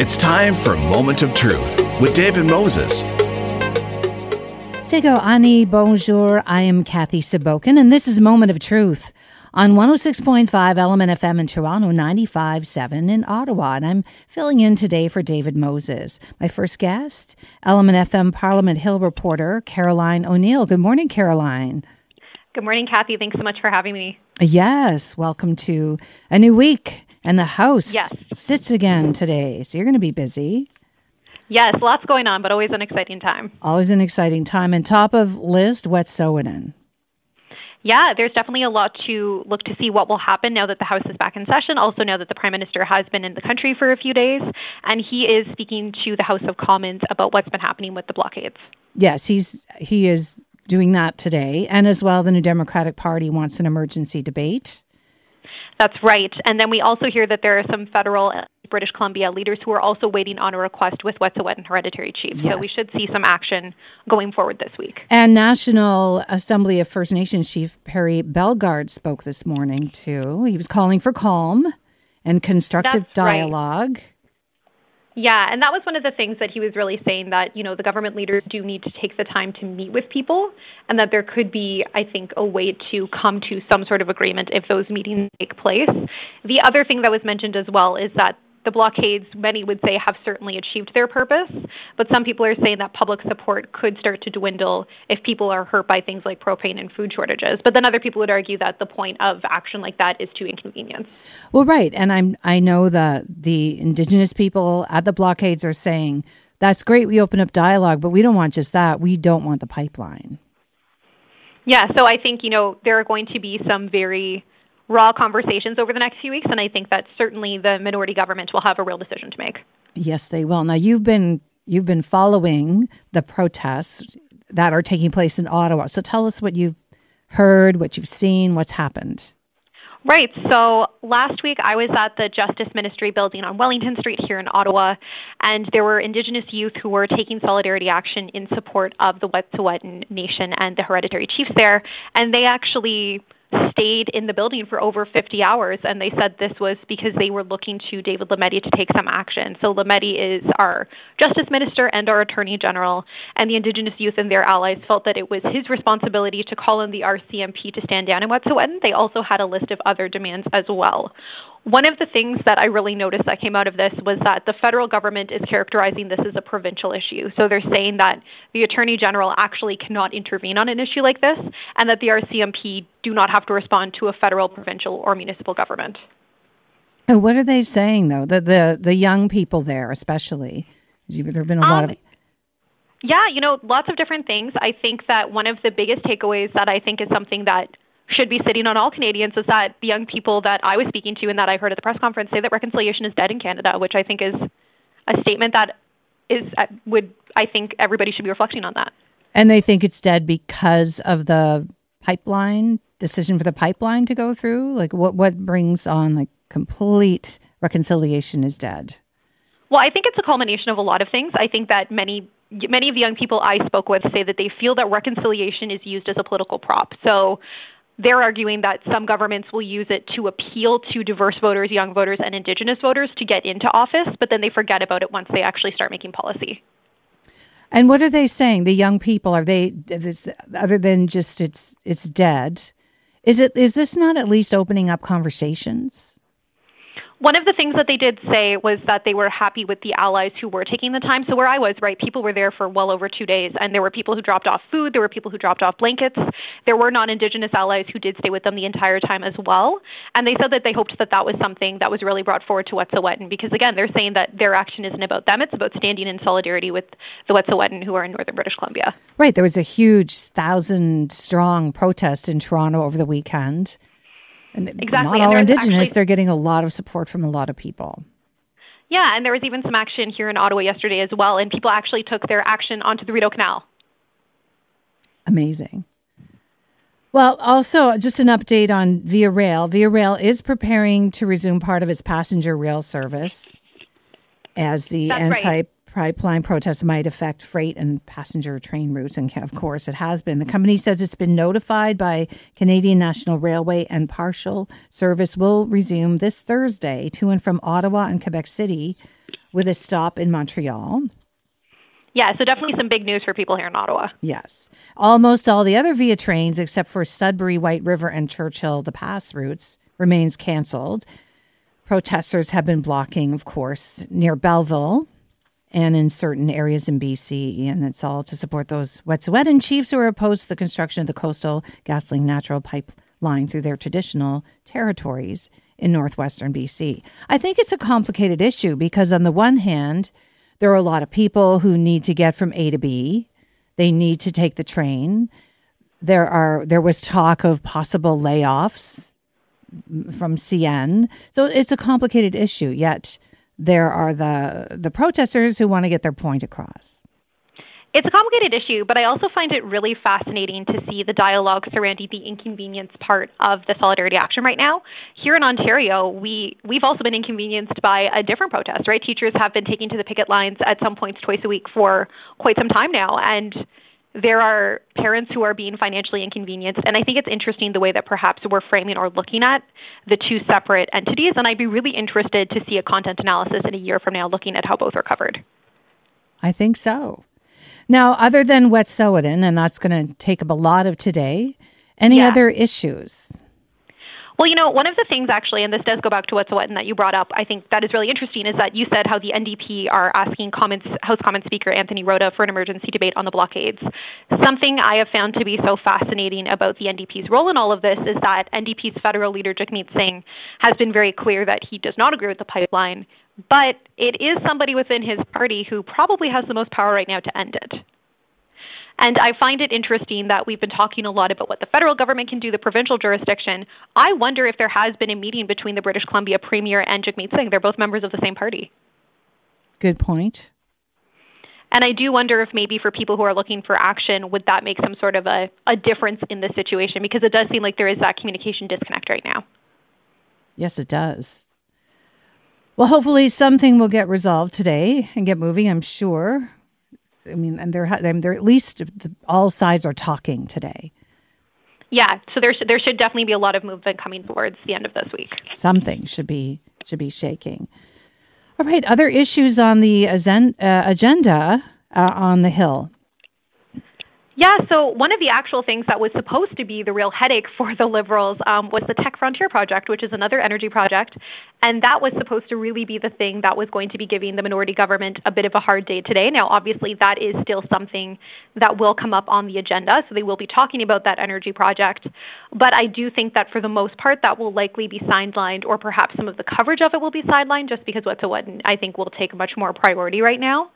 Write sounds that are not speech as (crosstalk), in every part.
It's time for Moment of Truth with David Moses. Sego Ani, bonjour. I am Kathy Sabokin, and this is Moment of Truth on 106.5 Element FM in Toronto, 95.7 in Ottawa. And I'm filling in today for David Moses. My first guest, Element FM Parliament Hill reporter, Caroline O'Neill. Good morning, Caroline. Good morning, Kathy. Thanks so much for having me. Yes, welcome to a new week. And the House yes. sits again today. So you're going to be busy. Yes, lots going on, but always an exciting time. Always an exciting time. And top of list, Wet'suwet'en. Yeah, there's definitely a lot to look to see what will happen now that the House is back in session. Also, now that the Prime Minister has been in the country for a few days, and he is speaking to the House of Commons about what's been happening with the blockades. Yes, he's he is doing that today, and as well, the New Democratic Party wants an emergency debate. That's right. And then we also hear that there are some federal uh, British Columbia leaders who are also waiting on a request with Wet'suwet'en hereditary chief. Yes. So we should see some action going forward this week. And National Assembly of First Nations Chief Perry Bellegarde spoke this morning too. He was calling for calm and constructive That's dialogue. Right. Yeah, and that was one of the things that he was really saying that, you know, the government leaders do need to take the time to meet with people and that there could be, I think, a way to come to some sort of agreement if those meetings take place. The other thing that was mentioned as well is that the blockades, many would say, have certainly achieved their purpose, but some people are saying that public support could start to dwindle if people are hurt by things like propane and food shortages. But then other people would argue that the point of action like that is to inconvenience. Well, right, and I'm I know that the indigenous people at the blockades are saying that's great. We open up dialogue, but we don't want just that. We don't want the pipeline. Yeah, so I think you know there are going to be some very raw conversations over the next few weeks, and I think that certainly the minority government will have a real decision to make. Yes, they will. Now you've been you've been following the protests that are taking place in Ottawa. So tell us what you've heard, what you've seen, what's happened. Right. So last week I was at the Justice Ministry building on Wellington Street here in Ottawa, and there were Indigenous youth who were taking solidarity action in support of the Wet'suwet'en Nation and the hereditary chiefs there. And they actually stayed in the building for over 50 hours, and they said this was because they were looking to David Lametti to take some action. So Lametti is our Justice Minister and our Attorney General, and the Indigenous youth and their allies felt that it was his responsibility to call in the RCMP to stand down in Wet'suwet'en. They also had a list of other demands as well. One of the things that I really noticed that came out of this was that the federal government is characterizing this as a provincial issue. So they're saying that the Attorney General actually cannot intervene on an issue like this, and that the RCMP do not have to respond to a federal, provincial, or municipal government. what are they saying, though? The the, the young people there, especially, there have been a lot um, of. Yeah, you know, lots of different things. I think that one of the biggest takeaways that I think is something that should be sitting on all Canadians is that the young people that I was speaking to and that I heard at the press conference say that reconciliation is dead in Canada, which I think is a statement that is uh, would I think everybody should be reflecting on that. And they think it's dead because of the pipeline decision for the pipeline to go through. Like what what brings on like complete reconciliation is dead. Well, I think it's a culmination of a lot of things. I think that many many of the young people I spoke with say that they feel that reconciliation is used as a political prop. So they're arguing that some governments will use it to appeal to diverse voters, young voters, and indigenous voters to get into office, but then they forget about it once they actually start making policy. And what are they saying? The young people are they other than just it's it's dead? Is it is this not at least opening up conversations? One of the things that they did say was that they were happy with the allies who were taking the time. So where I was, right, people were there for well over two days, and there were people who dropped off food, there were people who dropped off blankets, there were non-indigenous allies who did stay with them the entire time as well. And they said that they hoped that that was something that was really brought forward to Wet'suwet'en because again, they're saying that their action isn't about them; it's about standing in solidarity with the Wet'suwet'en who are in northern British Columbia. Right. There was a huge thousand-strong protest in Toronto over the weekend and exactly. not all and Indigenous. Actually, they're getting a lot of support from a lot of people. Yeah, and there was even some action here in Ottawa yesterday as well, and people actually took their action onto the Rideau Canal. Amazing. Well, also just an update on Via Rail. Via Rail is preparing to resume part of its passenger rail service as the That's anti right pipeline protests might affect freight and passenger train routes. And of course, it has been. The company says it's been notified by Canadian National Railway and partial service will resume this Thursday to and from Ottawa and Quebec City with a stop in Montreal. Yeah, so definitely some big news for people here in Ottawa. Yes. Almost all the other VIA trains, except for Sudbury, White River, and Churchill, the pass routes, remains canceled. Protesters have been blocking, of course, near Belleville and in certain areas in BC. And it's all to support those Wet'suwet'en chiefs who are opposed to the construction of the coastal GasLink natural pipeline through their traditional territories in northwestern BC. I think it's a complicated issue because, on the one hand, there are a lot of people who need to get from A to B. They need to take the train. There are there was talk of possible layoffs from CN. So it's a complicated issue. Yet there are the the protesters who want to get their point across. It's a complicated issue, but I also find it really fascinating to see the dialogue surrounding the inconvenience part of the solidarity action right now. Here in Ontario, we we've also been inconvenienced by a different protest, right? Teachers have been taking to the picket lines at some points twice a week for quite some time now and there are parents who are being financially inconvenienced and I think it's interesting the way that perhaps we're framing or looking at the two separate entities and I'd be really interested to see a content analysis in a year from now looking at how both are covered. I think so. Now, other than Wet'suwet'en, and that's going to take up a lot of today, any yeah. other issues? Well, you know, one of the things actually, and this does go back to Wet'suwet'en that you brought up, I think that is really interesting, is that you said how the NDP are asking Commons, House Commons Speaker Anthony Rota for an emergency debate on the blockades. Something I have found to be so fascinating about the NDP's role in all of this is that NDP's federal leader Jagmeet Singh has been very clear that he does not agree with the pipeline, but it is somebody within his party who probably has the most power right now to end it. And I find it interesting that we've been talking a lot about what the federal government can do, the provincial jurisdiction. I wonder if there has been a meeting between the British Columbia Premier and Jagmeet Singh. They're both members of the same party. Good point. And I do wonder if maybe for people who are looking for action, would that make some sort of a, a difference in the situation? Because it does seem like there is that communication disconnect right now. Yes, it does. Well, hopefully something will get resolved today and get moving, I'm sure. I mean, and they're, they're at least all sides are talking today. Yeah, so there there should definitely be a lot of movement coming towards the end of this week. Something should be should be shaking. All right, other issues on the uh, agenda uh, on the Hill. Yeah, so one of the actual things that was supposed to be the real headache for the Liberals um, was the Teck Frontier Project, which is another energy project. And that was supposed to really be the thing that was going to be giving the minority government a bit of a hard day today. Now, obviously, that is still something that will come up on the agenda. So they will be talking about that energy project. But I do think that for the most part, that will likely be sidelined, or perhaps some of the coverage of it will be sidelined just because what's a what I think will take much more priority right now.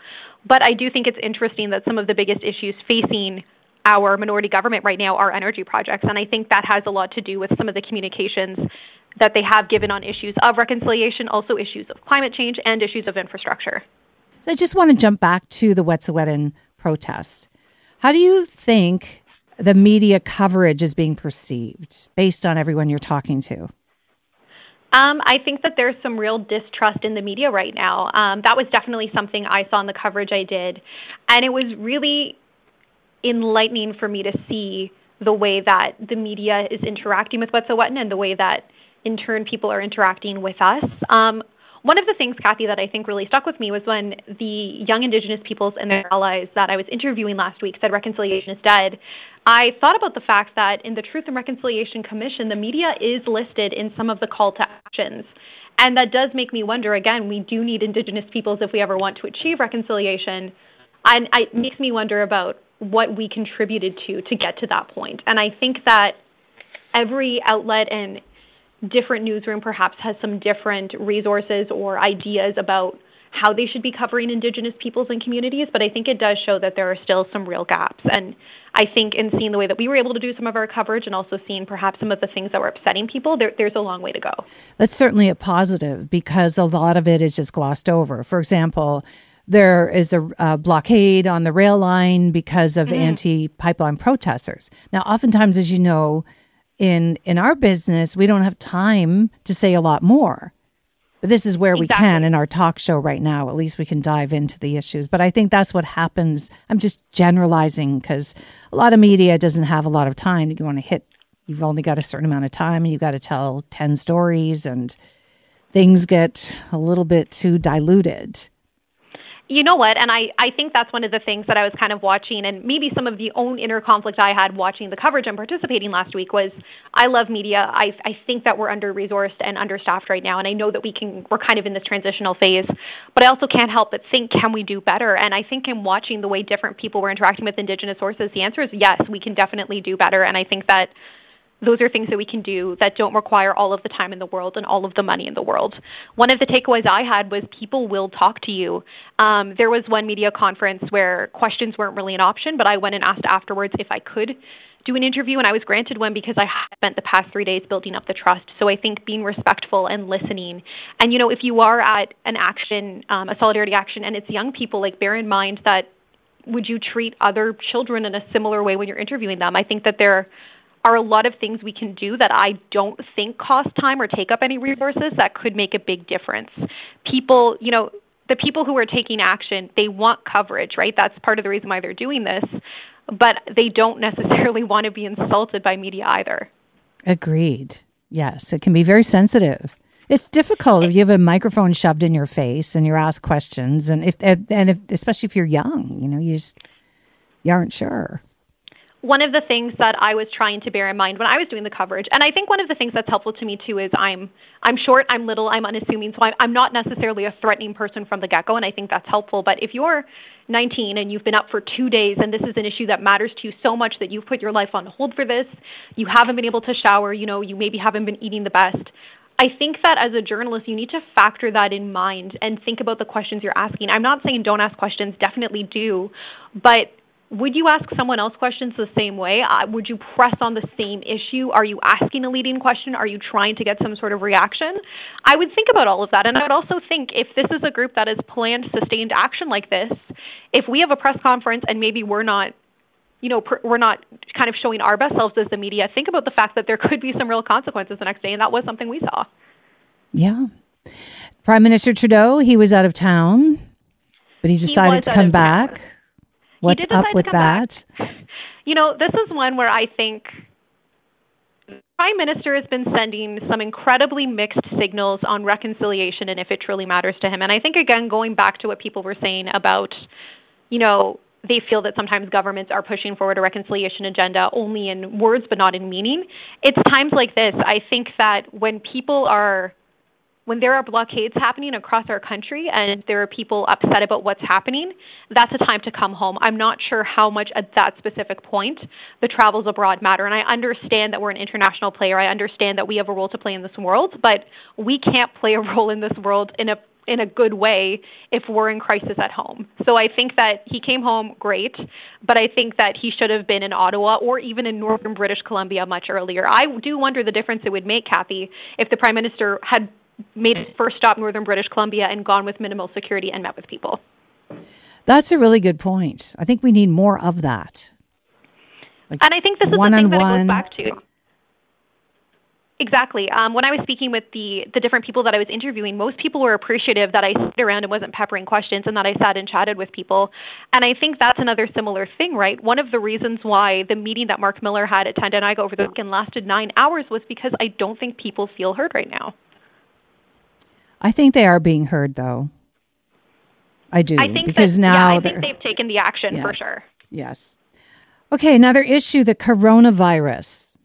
But I do think it's interesting that some of the biggest issues facing our minority government right now are energy projects. And I think that has a lot to do with some of the communications that they have given on issues of reconciliation, also issues of climate change, and issues of infrastructure. So I just want to jump back to the Wet'suwet'en protest. How do you think the media coverage is being perceived based on everyone you're talking to? Um, I think that there's some real distrust in the media right now. Um, that was definitely something I saw in the coverage I did. And it was really enlightening for me to see the way that the media is interacting with Wet'suwet'en and the way that, in turn, people are interacting with us. Um, one of the things, Kathy, that I think really stuck with me was when the young Indigenous peoples and their allies that I was interviewing last week said reconciliation is dead. I thought about the fact that in the Truth and Reconciliation Commission, the media is listed in some of the call to actions. And that does make me wonder again, we do need Indigenous peoples if we ever want to achieve reconciliation. And it makes me wonder about what we contributed to to get to that point. And I think that every outlet and different newsroom perhaps has some different resources or ideas about how they should be covering Indigenous peoples and communities, but I think it does show that there are still some real gaps. And I think in seeing the way that we were able to do some of our coverage and also seeing perhaps some of the things that were upsetting people, there, there's a long way to go. That's certainly a positive because a lot of it is just glossed over. For example, there is a, a, blockade on the rail line because of mm-hmm. anti pipeline protesters. Now, oftentimes, as you know, in in our business, we don't have time to say a lot more. But this is where exactly. we can in our talk show right now. At least we can dive into the issues. But I think that's what happens. I'm just generalizing because a lot of media doesn't have a lot of time. You want to hit. You've only got a certain amount of time, and you got to tell ten stories, and things get a little bit too diluted you know what? And I, I think that's one of the things that I was kind of watching, and maybe some of the own inner conflict I had watching the coverage and participating last week was I love media. I, I think that we're under resourced and understaffed right now, and I know that we can, we're kind of in this transitional phase, but I also can't help but think, can we do better? And I think in watching the way different people were interacting with Indigenous sources, the answer is yes, we can definitely do better. And I think that those are things that we can do that don't require all of the time in the world and all of the money in the world. One of the takeaways I had was people will talk to you. Um, there was one media conference where questions weren't really an option, but I went and asked afterwards if I could do an interview, and I was granted one because I spent the past three days building up the trust. So I think being respectful and listening, and you know, if you are at an action, um, a solidarity action, and it's young people, like bear in mind that would you treat other children in a similar way when you're interviewing them? I think that there are a lot of things we can do that I don't think cost time or take up any resources that could make a big difference. People, you know, the people who are taking action, they want coverage, right? That's part of the reason why they're doing this, but they don't necessarily (laughs) want to be insulted by media either. Agreed. Yes, it can be very sensitive. It's difficult if you have a microphone shoved in your face and you're asked questions, and if and if especially if you're young, you know, you just you aren't sure one of the things that I was trying to bear in mind when I was doing the coverage, and I think one of the things that's helpful to me too is I'm I'm short, I'm little, I'm unassuming, so I'm, I'm not necessarily a threatening person from the get go, and I think that's helpful. But if you're 19 and you've been up for two days, and this is an issue that matters to you so much that you've put your life on hold for this, you haven't been able to shower, you know, you maybe haven't been eating the best. I think that as a journalist, you need to factor that in mind and think about the questions you're asking. I'm not saying don't ask questions, definitely do, but would you ask someone else questions the same way? Uh, would you press on the same issue? Are you asking a leading question? Are you trying to get some sort of reaction? I would think about all of that. And I would also think if this is a group that has planned sustained action like this, if we have a press conference and maybe we're not you know, we're not kind of showing our best selves as the media. Think about the fact that there (laughs) could be some real consequences the next day, and that was something we saw. Yeah. Prime Minister Trudeau, he was out of town, but he decided he to come back. Town. What's up with that? Back. (laughs) You know, this is one where I think the Prime Minister has been sending some incredibly mixed signals on reconciliation and if it truly matters to him. And I think, again, going back to what people were saying about, you know, they feel that sometimes governments are pushing forward a reconciliation agenda only in words but not in meaning. It's times like this, I think that when people are when there are blockades happening across our country and there are people upset about what's happening, that's a time to come home. I'm not sure how much at that specific point the travels abroad matter. And I understand that we're an international player. I understand that we have a role to play in this world, but we can't play a (laughs) role in this world in a in a good way if we're in crisis at home. So I think that he came home great, but I think that he should have been in Ottawa or even in northern British Columbia much earlier. I do wonder the difference it would make, Kathy, if the Prime Minister had made his first stop northern British Columbia and gone with minimal security and met with people. That's a really good point. I think we need more of that. Like and I think this is the thing that it goes back to. Exactly. Um, when I was speaking with the the different people that I was interviewing, most people were appreciative that I sat around and wasn't peppering questions, and that I sat and chatted with people. And I think that's another similar thing, right? One of the reasons why the meeting that Marc Miller had at Tyendinaga over the weekend lasted nine hours was because I don't think people feel heard right now. I think they are being heard, though. I do. I think because that, now yeah, I think they've taken the action yes, for sure. Yes. Okay, another issue: the coronavirus.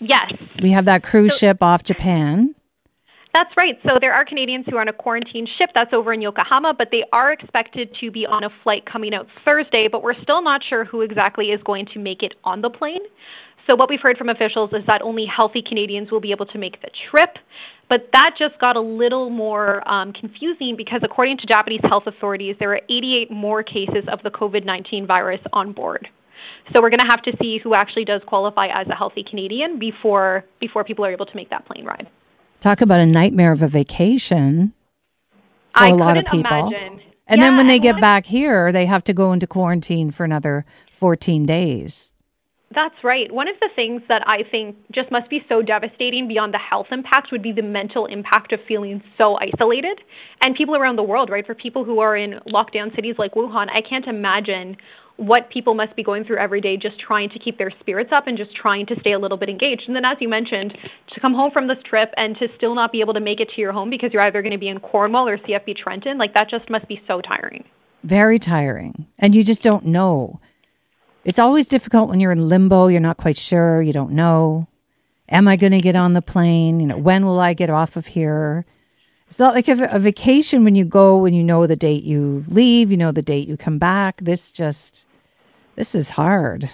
Yes. We have that cruise so, ship off Japan. That's right. So there are Canadians who are on a quarantine ship that's over in Yokohama, but they are expected to be on a flight coming out Thursday, but we're still not sure who exactly is going to make it on the plane. So what we've heard from officials is that only healthy Canadians will be able to make the trip. But that just got a little more um, confusing because, according to Japanese health authorities, there are 88 more cases of the COVID 19 virus on board. So we're going to have to see who actually does qualify as a healthy Canadian before before people are able to make that plane ride. Talk about a nightmare of a vacation for I a lot of people. Imagine. And yeah, then when they get back here, they have to go into quarantine for another 14 days. That's right. One of the things that I think just must be so devastating beyond the health impact would be the mental impact of feeling so isolated. And people around the world, right? For people who are in lockdown cities like Wuhan, I can't imagine what people must be going through every day just trying to keep their spirits up and just trying to stay a little bit engaged. And then, as you mentioned, to come home from this trip and to still not be able to make it to your home because you're either going to be in Cornwall or CFB Trenton, like that just must be so tiring. Very tiring. And you just don't know. It's always difficult when you're in limbo. You're not quite sure. You don't know. Am I going to get on the plane? You know, when will I get off of here? It's not like a, a vacation when you go and you know the date you leave, you know the date you come back. This just, this is hard.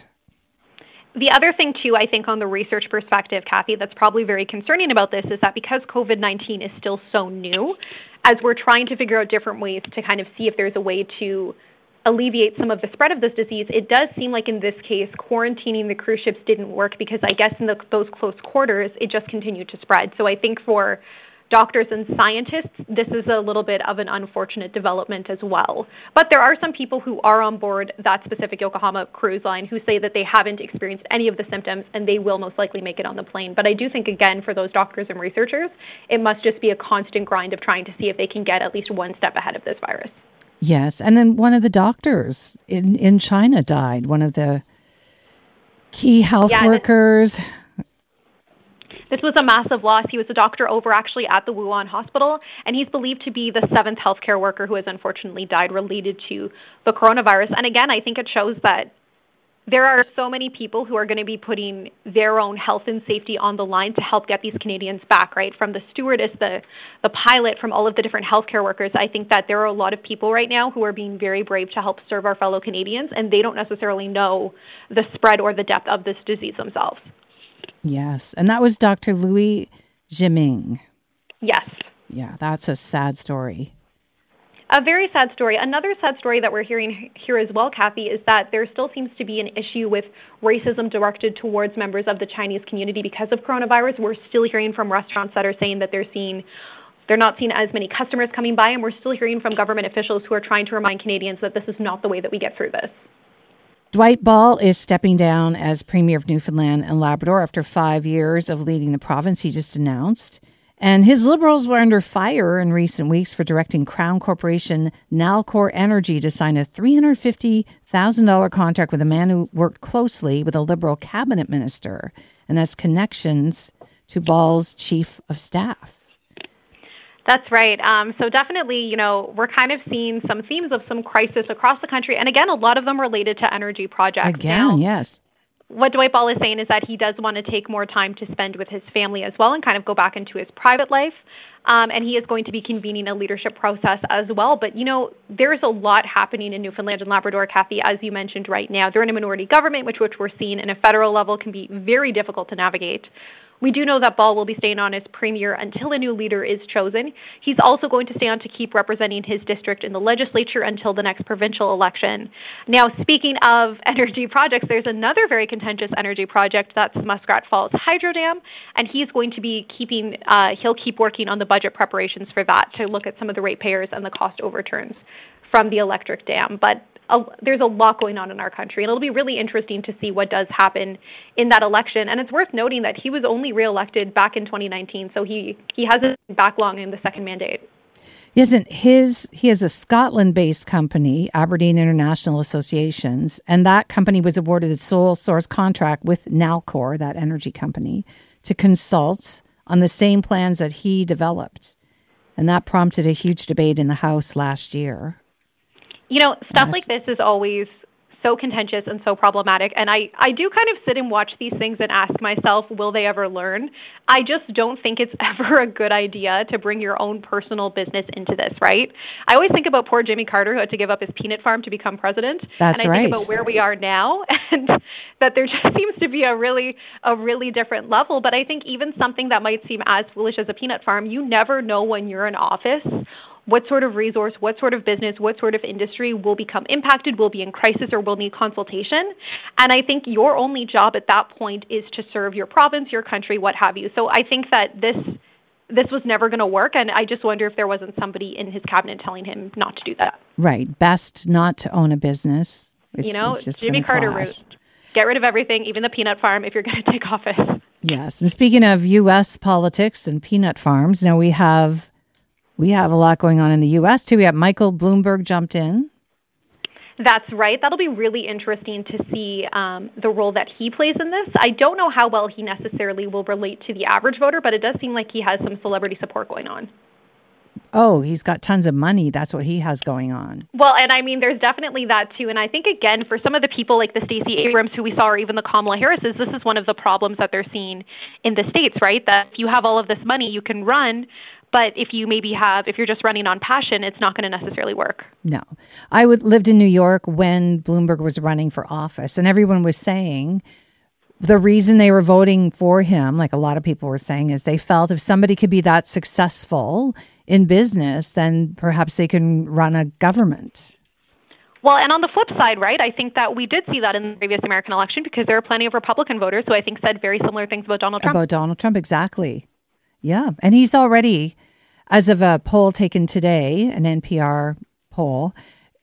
The other thing, too, I think on the research perspective, Kathy, that's probably very concerning about this is that because COVID 19 is still so new, as we're trying to figure out different ways to kind of see if there's a way to alleviate some of the spread of this disease, it does seem like in this case, quarantining the cruise ships didn't work because I guess in the, those close quarters, it just continued to spread. So I think for doctors and scientists, this is a little bit of an unfortunate development as well. But there are some people who are on board that specific Yokohama cruise line who say that they haven't experienced any of the symptoms and they will most likely make it on the plane. But I do think, again, for those doctors and researchers, it must just be a constant grind of trying to see if they can get at least one step ahead of this virus. Yes. And then one of the doctors in, in China died, one of the key health yeah, workers. This was a massive loss. He was a doctor over actually at the Wuhan hospital, and he's believed to be the seventh healthcare worker who has unfortunately died related to the coronavirus. And again, I think it shows that there are so many people who are going to be putting their own health and safety on the line to help get these Canadians back, right? From the stewardess, the the pilot, from all of the different healthcare workers. I think that there are a lot of people right now who are being very brave to help serve our fellow Canadians, and they don't necessarily know the spread or the depth of this disease themselves. Yes. And that was Dr. Liu Zhiming. Yes. Yeah, that's a sad story. A very sad story. Another sad story that we're hearing here as well, Kathy, is that there still seems to be an issue with racism directed towards members of the Chinese community because of coronavirus. We're still hearing from restaurants that are saying that they're seeing they're not seeing as many customers coming by, and we're still hearing from government officials who are trying to remind Canadians that this is not the way that we get through this. Dwight Ball is stepping down as Premier of Newfoundland and Labrador after five years of leading the province, he just announced. And his Liberals were under fire in recent weeks for directing Crown Corporation Nalcor Energy to sign a $350,000 contract with a man who worked closely with a Liberal cabinet minister and has connections to Ball's chief of staff. That's right. Um, so definitely, you know, we're kind of seeing some themes of some crisis across the country, and again, a lot of them related to energy projects. Again, now, yes. What Dwight Ball is saying is that he does want to take more time to spend with his family as well, and kind of go back into his private life. Um, and he is going to be convening a leadership process as well. But you know, there's a lot happening in Newfoundland and Labrador, Kathy, as you mentioned right now. They're in a minority government, which which we're seeing in a federal level can be very difficult to navigate. We do know that Ball will be staying on as premier until a new leader is chosen. He's also going to stay on to keep representing his district in the legislature until the next provincial election. Now, speaking of (laughs) energy projects, there's another very contentious energy project that's Muskrat Falls Hydro Dam, and he's going to be keeping, uh, he'll keep working on the budget preparations for that to look at some of the ratepayers and the cost overturns from the electric dam. But a, there's a lot going on in our country, and it'll be really interesting to see what does happen in that election. And it's worth noting that he was only reelected back in 2019, so he he hasn't been back long in the second mandate. Isn't his. He has a Scotland-based company, Aberdeen International Associations, and that company was awarded a sole source contract with Nalcor, that energy company, to consult on the same plans that he developed, and that prompted a huge debate in the House last year. You know, stuff yes. like this is always so contentious and so problematic and I I do kind of sit and watch these things and ask myself will they ever learn I just don't think it's (laughs) ever a good idea to bring your own personal business into this right I always think about poor Jimmy Carter who had to give up his peanut farm to become president That's and I right. think about where we are now (laughs) and that there just seems to be a really a really different level but I think even something that might seem as foolish as a peanut farm you never know when you're in office what sort of resource, what sort of business, what sort of industry will become impacted, will be in crisis, or will need consultation. And I think your only job at that point is to serve your province, your country, what have you. So I think that this this was never going to work and i just wonder if there wasn't somebody in his cabinet telling him not to do that. Right. Best not to own a business it's, you know jimmy carter route get rid of everything even the peanut farm if you're going (laughs) to take office. Yes. And speaking of us politics and peanut farms now we have we have a lot going on in the U.S. too. We have Michael Bloomberg jumped in. That's right. That'll be really interesting to see um, the role that he plays in this. I don't know how well he necessarily will relate to the average voter, but it does seem like he has some celebrity support going on. oh, he's got tons of money. That's what he has going on. Well, and I mean, there's definitely that too. And I think, again, for some of the people like the Stacey Abrams who we saw, or even the Kamala Harrises, this is one of the problems that they're seeing in the States, right? That if you have all of this money, you can run. But if you maybe have, if you're just running on passion, it's not going to necessarily work. No. I would, lived in New York when Bloomberg was running for office, and everyone was saying, the reason they were voting for him, like a lot of people were saying, is they felt if somebody could be that successful in business, then perhaps they can run a government. Well, and on the flip side, right, I think that we did see that in the previous American election because there are plenty of Republican voters who I think said very similar things about Donald Trump. About Donald Trump, exactly. Yeah. And he's already, as of a poll taken today, an NPR poll,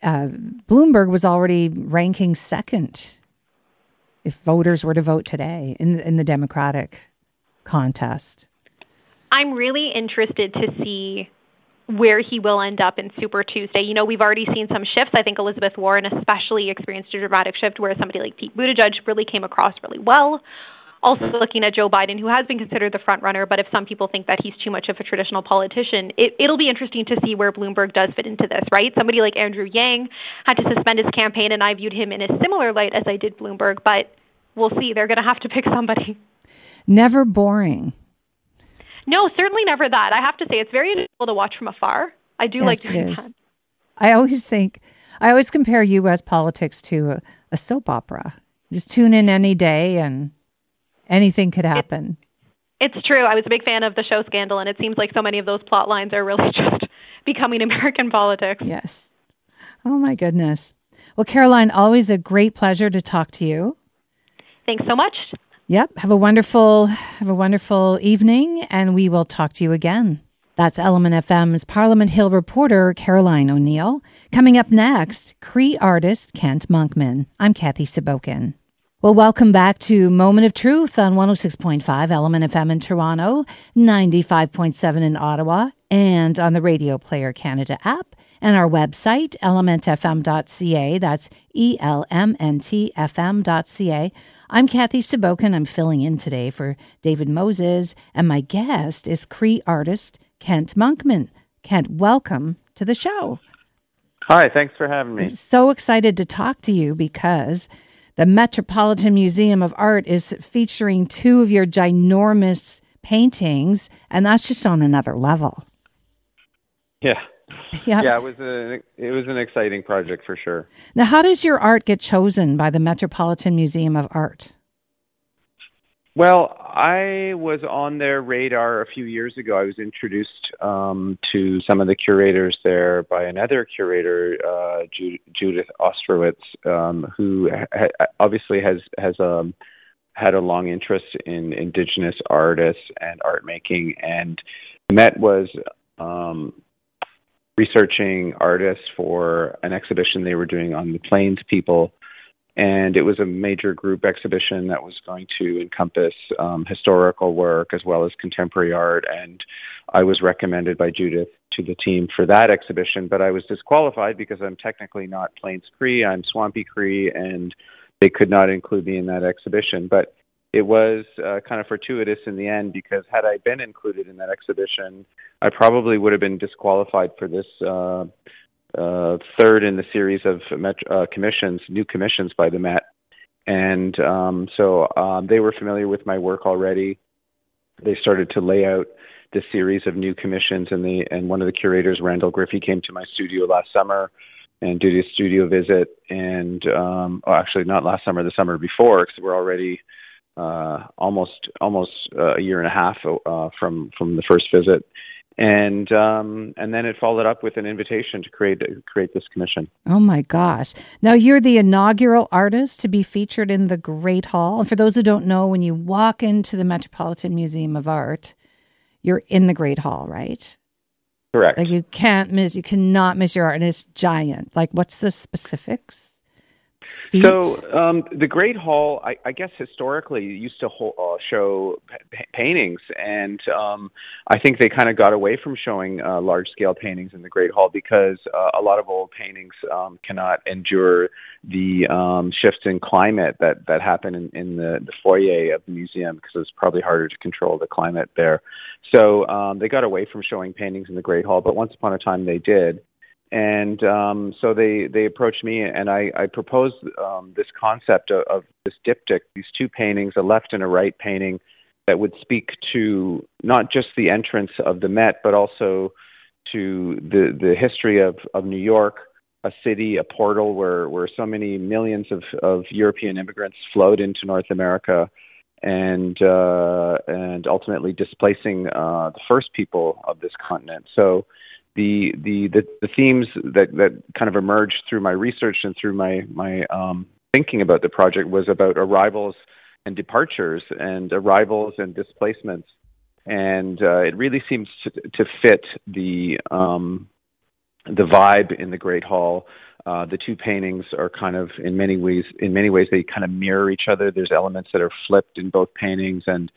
uh, Bloomberg was already ranking second if voters were to vote today in, in the Democratic contest. I'm really interested to see where he will end up in Super Tuesday. You know, we've already seen some shifts. I think Elizabeth Warren especially experienced a dramatic shift where somebody like Pete Buttigieg really came across really well. Also looking at Joe Biden, who has been considered the front runner, but if some people think that he's too much of a traditional politician, it, it'll be interesting to see where Bloomberg does fit into this, right? Somebody like Andrew Yang had to suspend his campaign, and I viewed him in a similar light as I did Bloomberg, but we'll see. They're going to have to pick somebody. Never boring. No, certainly never that. I have to say, it's very enjoyable to watch from afar. I do yes, like doing that. that. I always think, I always compare U.S. politics to a, a soap opera. Just tune in any day and anything could happen. It, it's true. I was a big fan of the show Scandal, and it seems like so many of those plot lines are really (laughs) just becoming American politics. Yes. Oh, my goodness. Well, Caroline, always a great pleasure to talk to you. Thanks so much. Yep. Have a wonderful have a wonderful evening and we will talk to you again. That's Element FM's Parliament Hill reporter Caroline O'Neill. Coming up next, Cree artist Kent Monkman. I'm Kathy Sabokin. Well, welcome back to Moment of Truth on 106.5 Element FM in Toronto, 95.7 in Ottawa, and on the Radio Player Canada app and our website, elementfm.ca. That's E L M N T F M.ca. I'm Kathy Sabokin. I'm filling in today for David Moses, and my guest is Cree artist Kent Monkman. Kent, welcome to the show. Hi, thanks for having me. I'm so excited to talk to you because the Metropolitan Museum of Art is featuring two of your ginormous paintings, and that's just on another level. Yeah. Yeah. Yeah, it was a it was an exciting project for sure. Now, how does your art get chosen by the Metropolitan Museum of Art? Well, I was on their radar a few years ago. I was introduced um, to some of the curators there by another curator, uh, Ju- Judith Ostrowitz, um, who ha- obviously has has um, had a long interest in indigenous artists and art making. And Met was um, researching artists for an exhibition they were doing on the Plains people. And it was a major group exhibition that was going to encompass um, historical work as well as contemporary art. And I was recommended by Judith to the team for that exhibition, but I was disqualified because I'm technically not Plains Cree, I'm Swampy Cree, and they could not include me in that exhibition. But it was uh, kind of fortuitous in the end because had I been included in that exhibition, I probably would have been disqualified for this uh, uh, third in the series of uh, commissions, new commissions by the Met. And um, so um, they were familiar with my work already. They started to lay out the series of new commissions, and the and one of the curators, Randall Griffey, came to my studio last summer and did a studio visit. And um, well, actually, not last summer, the summer before, because we're already uh, almost almost uh, a year and a half uh, from from the first visit, and um, and then it followed up with an invitation to create create this commission. Oh my gosh! Now you're the inaugural artist to be featured in the Great Hall. And for those who don't know, when you walk into the Metropolitan Museum of Art, you're in the Great Hall, right? Correct. Like you can't miss, you cannot miss your art, and it's giant. Like, what's the specifics? Feat? So um, the Great Hall, I, I guess historically used to hold, uh, show p- paintings, and um, I think they kind of got away from showing uh, large-scale paintings in the Great Hall because uh, a lot of old paintings um, cannot endure the um, shifts in climate that that happen in, in the, the foyer of the museum because it's probably harder to control the climate there. So um, they got away from showing paintings in the Great Hall, but once upon a time they did and um, so they they approached me, and I, I proposed um, this concept of, of this diptych, these two paintings, a left and a right painting, that would speak to not just the entrance of the Met, but also to the the history of of New York, a city, a portal where where so many millions of of European immigrants flowed into North America. And uh, and ultimately displacing uh, the first people of this continent. So the the the, the themes that that kind of emerged through my research and through my my um, thinking about the project was about arrivals and departures and arrivals and displacements and uh, it really seems to, to fit the um, the vibe in the Great Hall. Uh, the two paintings are kind of in many ways in many ways they kind of mirror each other. There's elements that are flipped in both paintings, and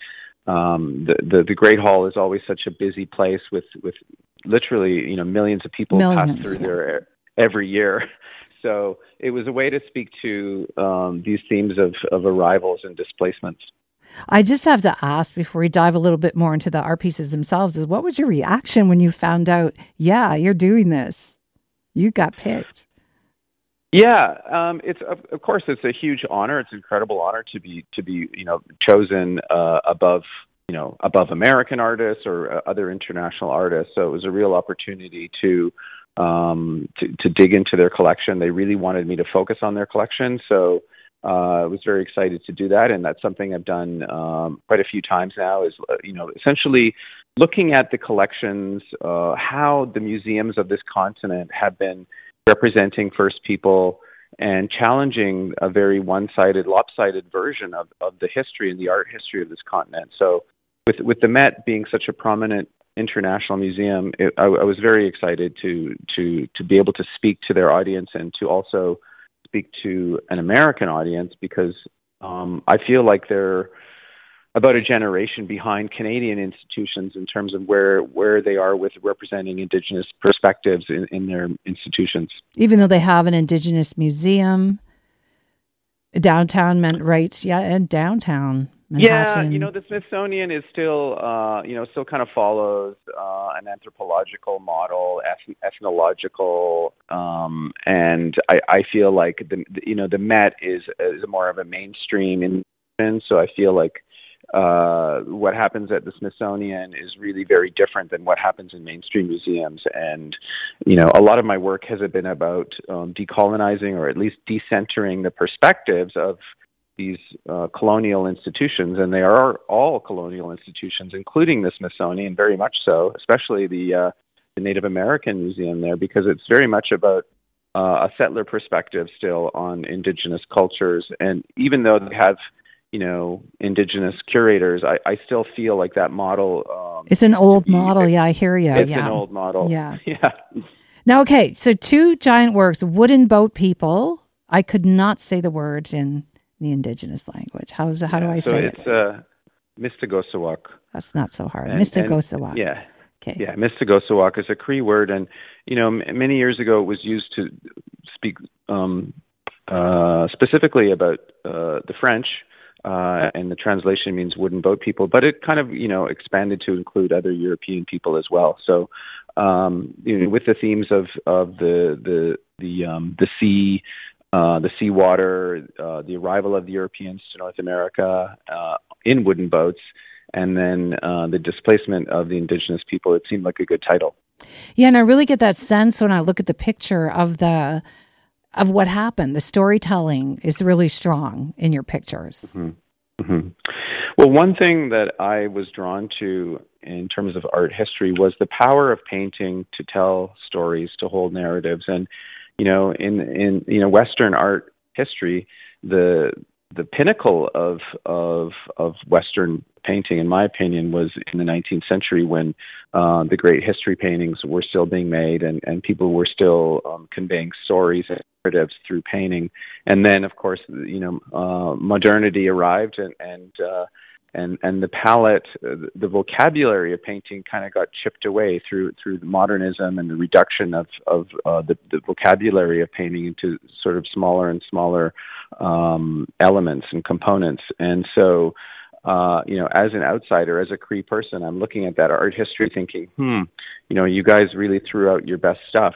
um, the, the the Great Hall is always such a busy place with with literally you know millions of people millions, pass through yeah. there every year. (laughs) So it was a way to speak to um, these themes of, of arrivals and displacements. I just have to ask before we dive a little bit more into the art pieces themselves is what was your reaction when you found out, yeah, you're doing this? You got picked. Yeah, um, it's of, of course it's a huge honor. It's an incredible honor to be to be you know chosen uh, above you know above American artists or uh, other international artists. So it was a real opportunity to um, to, to dig into their collection. They really wanted me to focus on their collection, so uh, I was very excited to do that, and that's something I've done um, quite a few times now. Is uh, you know essentially looking at the collections, uh, how the museums of this continent have been representing First People and challenging a very one-sided, lopsided version of, of the history and the art history of this continent. So, with with the Met being such a prominent international museum, it, I, I was very excited to to to be able to speak to their audience and to also speak to an American audience because um, I feel like they're about a generation behind Canadian institutions in terms of where where they are with representing Indigenous perspectives in, in their institutions. Even though they have an Indigenous museum, downtown meant right, yeah, and downtown. Manhattan. Yeah, you know the Smithsonian is still, uh, you know, still kind of follows uh, an anthropological model, eth- ethnological, um, and I, I feel like the, you know, the Met is is more of a mainstream in, so I feel like uh, what happens at the Smithsonian is really very different than what happens in mainstream museums. And, you know, a lot of my work has been about um, decolonizing or at least decentering the perspectives of these uh, colonial institutions, and they are all colonial institutions, including the Smithsonian, very much so, especially the, uh, the Native American Museum there, because it's very much about uh, a settler perspective still on indigenous cultures. And even though they have you know indigenous curators i i still feel like that model um it's an old model yeah i hear you it's yeah. an old model Yeah. (laughs) yeah now okay so two giant works wooden boat people i could not say the word in the indigenous language. How's how do i so say it's it uh Mistikôsiwak. that's not so hard. And- mr and- gosawak yeah. Okay. Yeah Mistikôsiwak is a cree word and you know m- many years ago it was used to speak um uh specifically about uh the french uh, and the translation means wooden boat people, but it kind of you know expanded to include other European people as well. So, um, you know, with the themes of of the the the um, the sea, uh, the seawater, uh, the arrival of the Europeans to North America uh, in wooden boats, and then uh, the displacement of the indigenous people, it seemed like a good title. Yeah, and I really get that sense when I look at the picture of the of what happened. The storytelling is really strong in your pictures. hmm Well, one thing that I was drawn to in terms of art history was the power of painting to tell stories, to hold narratives, and you know, in in you know Western art history, the the pinnacle of of of Western painting, in my opinion, was in the 19th century when uh, the great history paintings were still being made and, and people were still um, conveying stories and narratives through painting. And then, of course, you know, uh, modernity arrived and and uh, and and the palette, uh, the vocabulary of painting kind of got chipped away through through the modernism and the reduction of of uh, the, the vocabulary of painting into sort of smaller and smaller um, elements and components. And so, uh, you know, as an outsider, as a Cree person, I'm looking at that art history, thinking, hmm, you know, you guys really threw out your best stuff.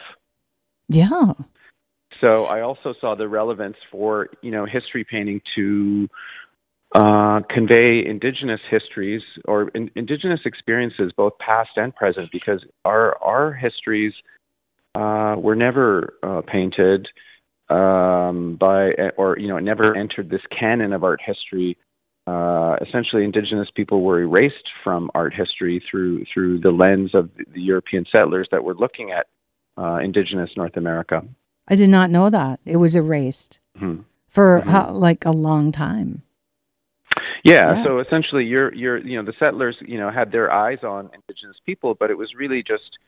Yeah. So I also saw the relevance for you know history painting to uh, convey indigenous histories or in, indigenous experiences, both past and present, because our our histories uh, were never uh, painted um, by, or you know, never entered this canon of art history. Uh, essentially, indigenous people were erased from art history through through the lens of the European settlers that were looking at uh, indigenous North America. I did not know that it was erased mm-hmm. for mm-hmm. How, like a long time. Yeah, yeah, so essentially, you're you're you know the settlers you know had their eyes on indigenous people, but it was really just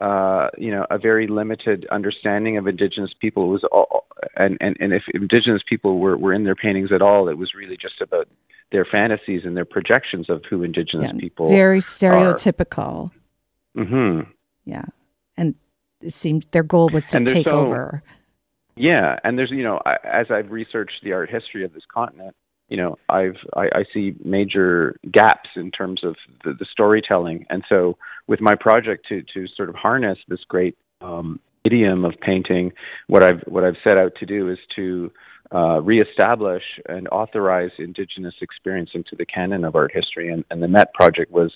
uh, you know a very limited understanding of indigenous people. It was all, and and and if indigenous people were were in their paintings at all, it was really just about their fantasies and their projections of who indigenous yeah, people very stereotypical. Hmm. Yeah, and it seemed their goal was to take so, over. Yeah, and there's you know as I've researched the art history of this continent you know I've I, I see major gaps in terms of the, the storytelling, and so with my project to to sort of harness this great um, idiom of painting, what I've what I've set out to do is to uh, reestablish and authorize Indigenous experience into the canon of art history, and, and the Met project was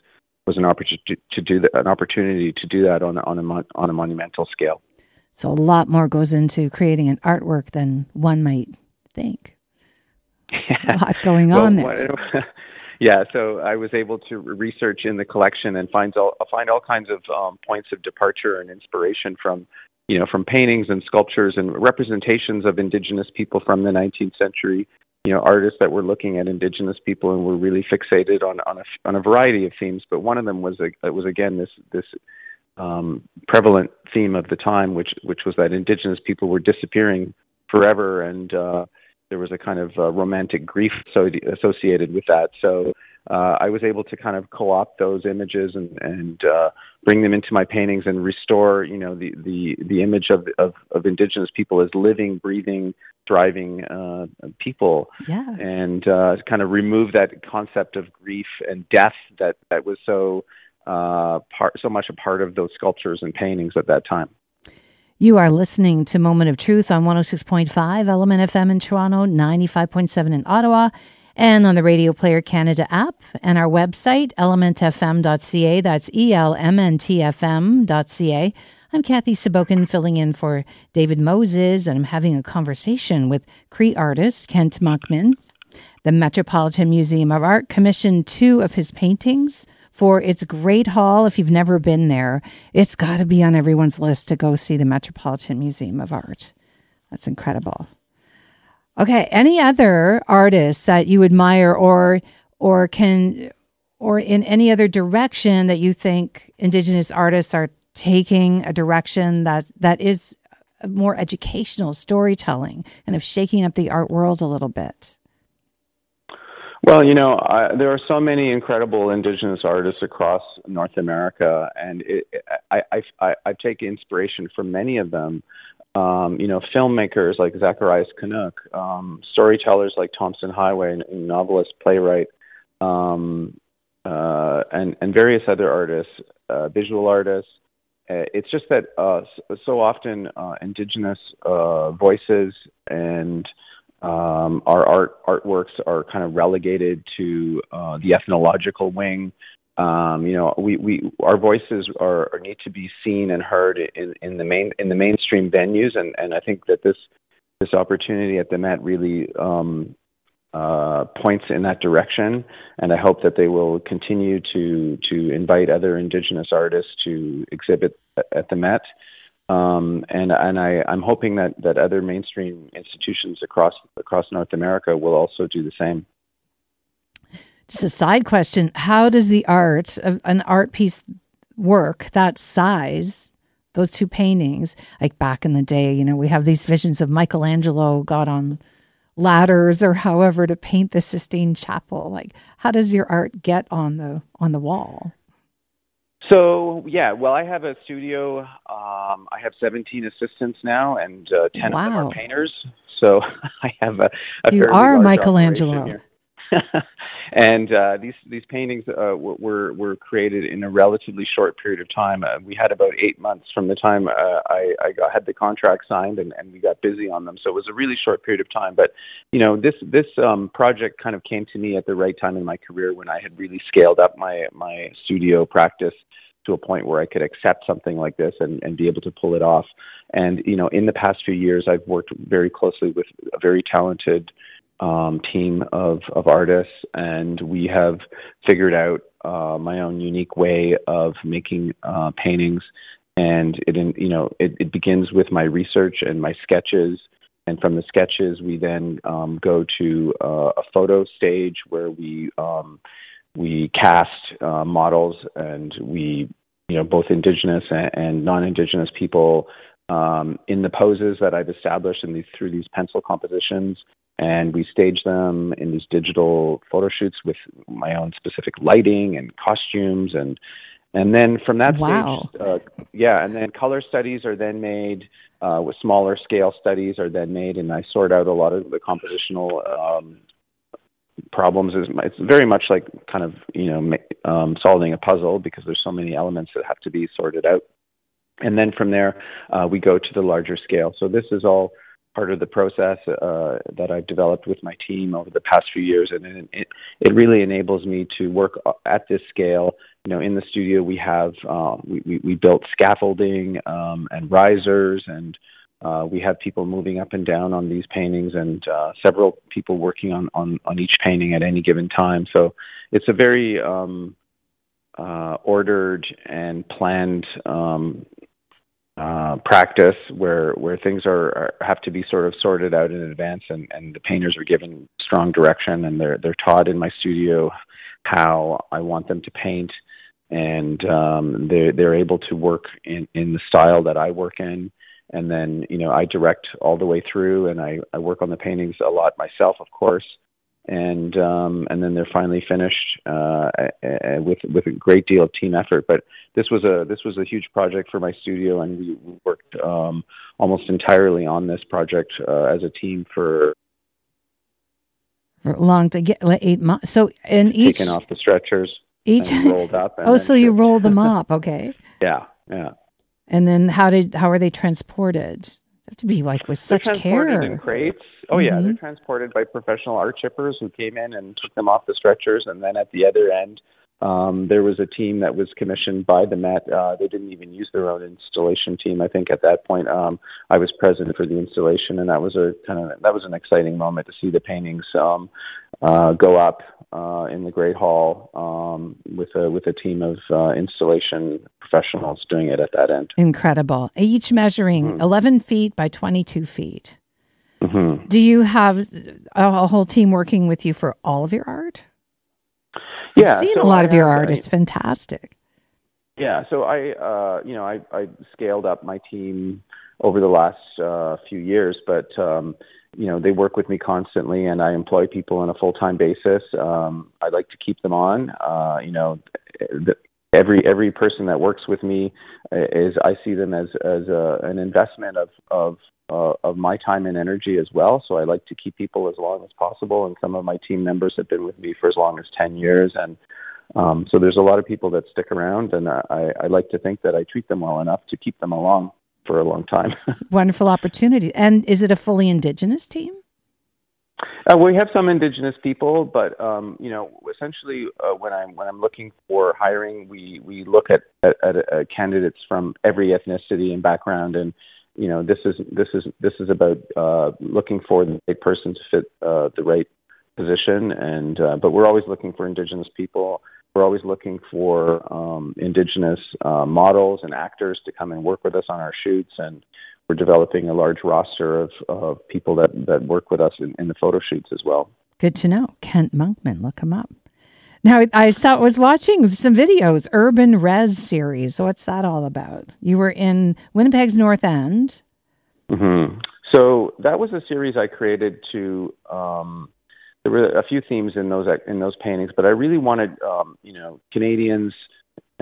was an opportunity to do that, an opportunity to do that on on a on a monumental scale. So a lot more goes into creating an artwork than one might think. (laughs) a lot going on there. (laughs) yeah, so I was able to research in the collection and find all find all kinds of um, points of departure and inspiration from you know from paintings and sculptures and representations of indigenous people from the 19th century. You know, artists that were looking at indigenous people and were really fixated on on a on a variety of themes. But one of them was a, was again this this um, prevalent theme of the time, which which was that indigenous people were disappearing forever and uh, there was a kind of uh, romantic grief so associated with that. So uh, I was able to kind of co-opt those images and, and uh, bring them into my paintings and restore, you know, the the, the image of, of, of indigenous people as living, breathing, thriving uh, people, yes. and uh, kind of remove that concept of grief and death that that was so uh, part so much a part of those sculptures and paintings at that time. You are listening to Moment of Truth on 106.5 Element FM in Toronto, 95.7 in Ottawa, and on the Radio Player Canada app and our website, elementfm.ca. That's E L M N T F M.ca. I'm Kathy Sabokin filling in for David Moses, and I'm having a conversation with Cree artist Kent Monkman. The Metropolitan Museum of Art commissioned two of his paintings for its great hall. If you've never been there, it's got to be on everyone's list to go see the Metropolitan Museum of Art. That's incredible. Okay, any other artists that you admire or or can or in any other direction that you think indigenous artists are taking a direction that that is more educational storytelling and of shaking up the art world a little bit? Well, you know, I, there are so many incredible indigenous artists across North America, and it, I, I, I take inspiration from many of them. Um, you know, filmmakers like Zacharias Kunuk, um, storytellers like Tomson Highway, novelist, playwright, um, uh, and and various other artists, uh, visual artists. Uh, it's just that uh, so often uh, indigenous voices and um, our art artworks are kind of relegated to uh, the ethnological wing. Um, you know, we, we our voices are, are, need to be seen and heard in, in the main in the mainstream venues, and, and I think that this this opportunity at the Met really um, uh, points in that direction, and I hope that they will continue to to invite other Indigenous artists to exhibit at the Met. Um, and and I, I'm hoping that, that other mainstream institutions across across North America will also do the same. Just a side question: How does the art of an art piece work that size? Those two paintings, like back in the day, you know, we have these visions of Michelangelo got on ladders or however to paint the Sistine Chapel. Like, how does your art get on the on the wall? So yeah, well, I have a studio. Um, I have 17 assistants now, and uh, 10 wow. of them are painters. So (laughs) I have a. a you are Michelangelo. (laughs) and uh, these these paintings uh, were were created in a relatively short period of time. Uh, we had about eight months from the time uh, I, I got, had the contract signed, and, and we got busy on them. So it was a really short period of time. But you know, this this um, project kind of came to me at the right time in my career when I had really scaled up my my studio practice to a point where I could accept something like this and, and be able to pull it off. And you know, in the past few years, I've worked very closely with a very talented um, team of, of artists, and we have figured out uh, my own unique way of making uh, paintings. And it, you know, it, it begins with my research and my sketches, and from the sketches, we then um, go to uh, a photo stage where we um, we cast uh, models, and we, you know, both indigenous and, and non-indigenous people um, in the poses that I've established in these through these pencil compositions and we stage them in these digital photo shoots with my own specific lighting and costumes. And and then from that wow. stage uh, yeah and then color studies are then made uh, with smaller scale studies are then made and i sort out a lot of the compositional um, problems. It's very much like kind of you know um, solving a puzzle because there's so many elements that have to be sorted out. And then from there uh, we go to the larger scale. So this is all part of the process uh, that I've developed with my team over the past few years, and it, it really enables me to work at this scale. You know, in the studio we have uh, we, we, we built scaffolding um, and risers, and uh, we have people moving up and down on these paintings, and uh, several people working on, on on each painting at any given time. So it's a very um, uh, ordered and planned um, uh, practice where where things are, are, have to be sort of sorted out in advance and, and the painters are given strong direction and they're they're taught in my studio how I want them to paint and um, they're they're able to work in, in the style that I work in. And then you know I direct all the way through and I, I work on the paintings a lot myself of course and um, and then they're finally finished uh, with with a great deal of team effort. But this was a this was a huge project for my studio, and we worked um, almost entirely on this project uh, as a team for long to get like eight months. So in each taken off the stretchers, each rolled up. (laughs) oh, so you rolled them (laughs) up, okay? Yeah, yeah. And then how did how are they transported? Have to be like with such they're care. in crates. Oh mm-hmm. yeah, they're transported by professional art chippers who came in and took them off the stretchers, and then at the other end, um, there was a team that was commissioned by the Met. Uh, they didn't even use their own installation team. I think at that point, um, I was present for the installation, and that was a kind of that was an exciting moment to see the paintings um, uh, go up uh, in the Great Hall um, with a with a team of uh, installation professionals doing it at that end. Incredible! Each measuring mm-hmm. 11 feet by 22 feet. Mm-hmm. Do you have a whole team working with you for all of your art? Yeah, I've seen so a lot I of your art. It's fantastic. Yeah, so I, uh, you know, I, I scaled up my team over the last uh, few years, but um, you know, they work with me constantly, and I employ people on a full time basis. Um, I like to keep them on. Uh, you know, the, every every person that works with me is I see them as as a, an investment of of uh, of my time and energy as well. So I like to keep people as long as possible, and some of my team members have been with me for as long as ten years, and um, so there's a lot of people that stick around, and I, I like to think that I treat them well enough to keep them along for a long time. wonderful opportunity. And is it a fully indigenous team? Uh, we have some indigenous people, but um, you know, essentially, uh, when I'm when I'm looking for hiring, we we look at, at, at uh, candidates from every ethnicity and background, and you know, this is this is this is about uh, looking for the right person to fit uh, the right position, and uh, but we're always looking for indigenous people we're always looking for um, Indigenous uh, models and actors to come and work with us on our shoots, and we're developing a large roster of, of people that, that work with us in, in the photo shoots as well. Good to know. Kent Monkman, look him up. Now I saw was watching some videos, Urban Res series. What's that all about? You were in Winnipeg's North End. Mm-hmm. So that was a series I created to. Um, there were a few themes in those in those paintings, but I really wanted um, you know Canadians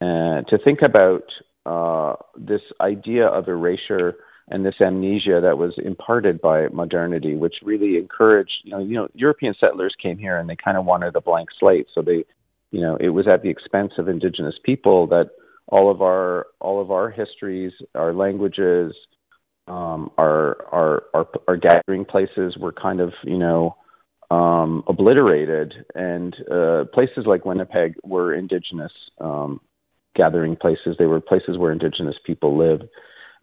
uh, to think about uh, this idea of erasure and this amnesia that was imparted by modernity, which really encouraged, you know, you know, European settlers came here and they kind of wanted a blank slate. So they, you know, it was at the expense of indigenous people that all of our all of our histories, our languages, um, our our our our gathering places were kind of, you know, um, obliterated, and uh, places like Winnipeg were indigenous um, gathering places. They were places where indigenous people lived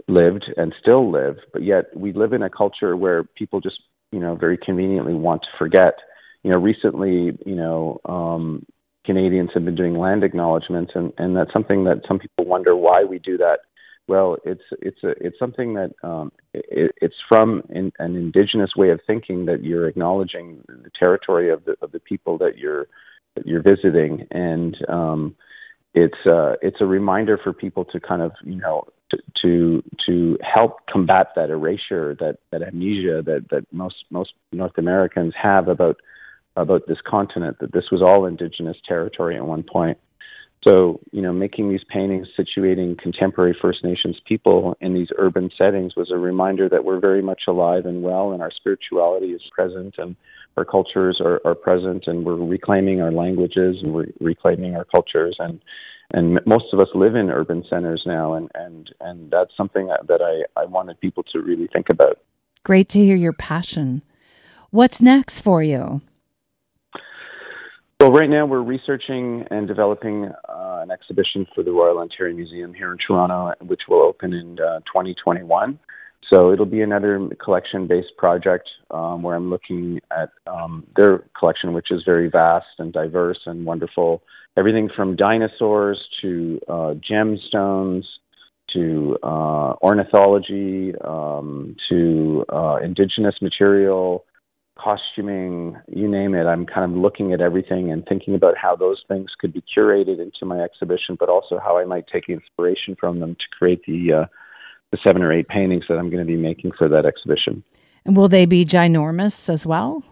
lived and still live, but yet we live in a culture where people just, you know, very conveniently want to forget. You know, recently, you know, um, Canadians have been doing land acknowledgements, and, and that's something that some people wonder why we do that. Well, it's it's a, it's something that um, it, it's from in, an indigenous way of thinking that you're acknowledging the territory of the of the people that you're that you're visiting, and um, it's uh, it's a reminder for people to kind of you know to to help combat that erasure, that that amnesia that that most most North Americans have about about this continent. That this was all indigenous territory at one point. So you know, making these paintings situating contemporary First Nations people in these urban settings was a reminder that we're very much alive and well, and our spirituality is present, and our cultures are, are present, and we're reclaiming our languages and we're reclaiming our cultures and and most of us live in urban centers now, and and and that's something that, I I wanted people to really think about. Great to hear your passion. What's next for you? Well, right now we're researching and developing uh, an exhibition for the Royal Ontario Museum here in Toronto, which will open in uh, 2021. So it'll be another collection-based project um, where I'm looking at um, their collection, which is very vast and diverse and wonderful everything from dinosaurs to uh, gemstones to uh, ornithology um, to uh, indigenous material, costuming, you name it. I'm kind of looking at everything and thinking about how those things could be curated into my exhibition, but also how I might take inspiration from them to create the uh, the seven or eight paintings that I'm going to be making for that exhibition. And will they be ginormous as well?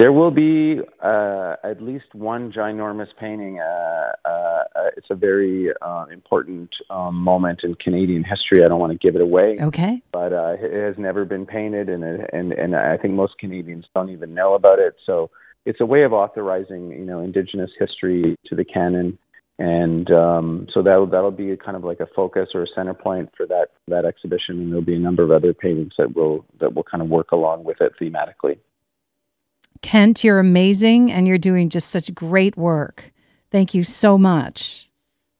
There will be uh, at least one ginormous painting. Uh, uh, uh it's a very uh, important um, moment in Canadian history. I don't want to give it away. Okay. But uh, it has never been painted, and it, and and I think most Canadians don't even know about it. So it's a way of authorizing, you know, Indigenous history to the canon, and um, so that'll that'll be kind of like a focus or a center point for that that exhibition. And there'll be a number of other paintings that will that will kind of work along with it thematically. Kent, you're amazing and you're doing just such great work. Thank you so much.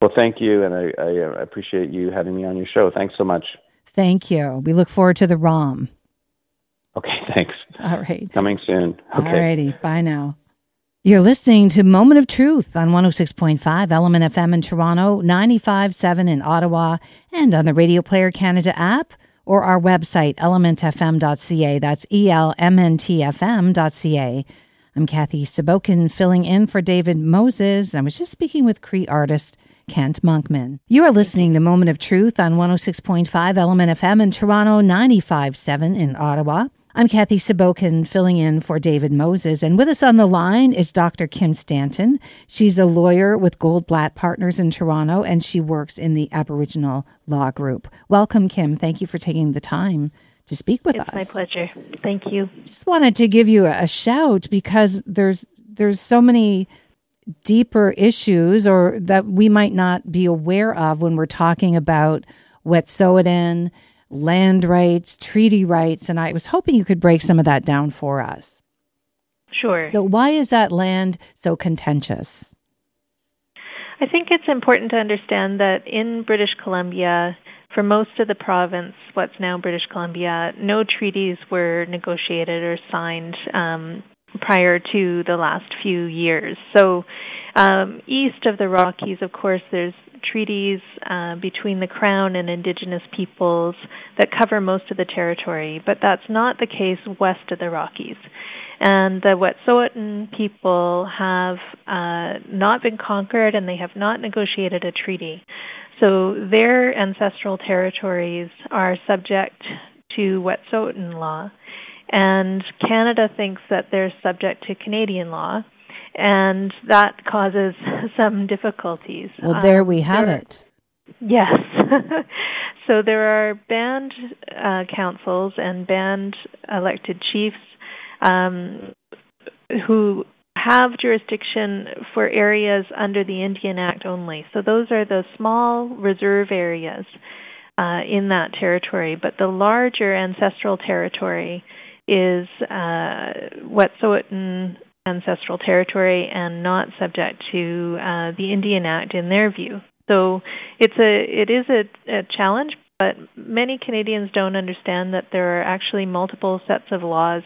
Well, thank you, and I, I uh, appreciate you having me on your show. Thanks so much. Thank you. We look forward to the ROM. Okay, (laughs) thanks. All right. Coming soon. Okay. All righty. Bye now. You're listening to Moment of Truth on 106.5 Element FM in Toronto, 95.7 in Ottawa, and on the Radio Player Canada app or our website, elementfm.ca. That's E-L-M-N-T-F-M.ca. I'm Kathy Sabokin, filling in for David Moses. I was just speaking with Cree artist Kent Monkman. You are listening to Moment of Truth on 106.5 Element FM in Toronto, 95.7 in Ottawa. I'm Kathy Sabokin filling in for David Moses. And with us on the line is Dr. Kim Stanton. She's a lawyer with Goldblatt Partners in Toronto and she works in the Aboriginal Law Group. Welcome, Kim. Thank you for taking the time to speak with it's us. my pleasure. Thank you. Just wanted to give you a shout because there's there's so many deeper issues or that we might not be aware of when we're talking about Wet'suwet'en land rights, treaty rights, and I was hoping you could break some of that down for us. Sure. So, why is that land so contentious? I think it's important to understand that in British Columbia, for most of the province, what's now British Columbia, no treaties were negotiated or signed um, prior to the last few years. So Um, east of the Rockies, of course, there's treaties uh, between the Crown and Indigenous peoples that cover most of the territory, but that's not the case west of the Rockies. And the Wet'suwet'en people have uh, not been conquered and they have not negotiated a treaty. So their ancestral territories are subject to Wet'suwet'en law. And Canada thinks that they're subject to Canadian law and that causes (laughs) some difficulties. Well, there um, we have there, it. Yes. (laughs) so there are band uh, councils and band elected chiefs um, who have jurisdiction for areas under the Indian Act only. So those are the small reserve areas uh, in that territory. But the larger ancestral territory is uh, Wet'suwet'en ancestral territory and not subject to uh, the Indian Act in their view. So it's a it is a, a challenge, but many Canadians don't understand that there are actually multiple sets of laws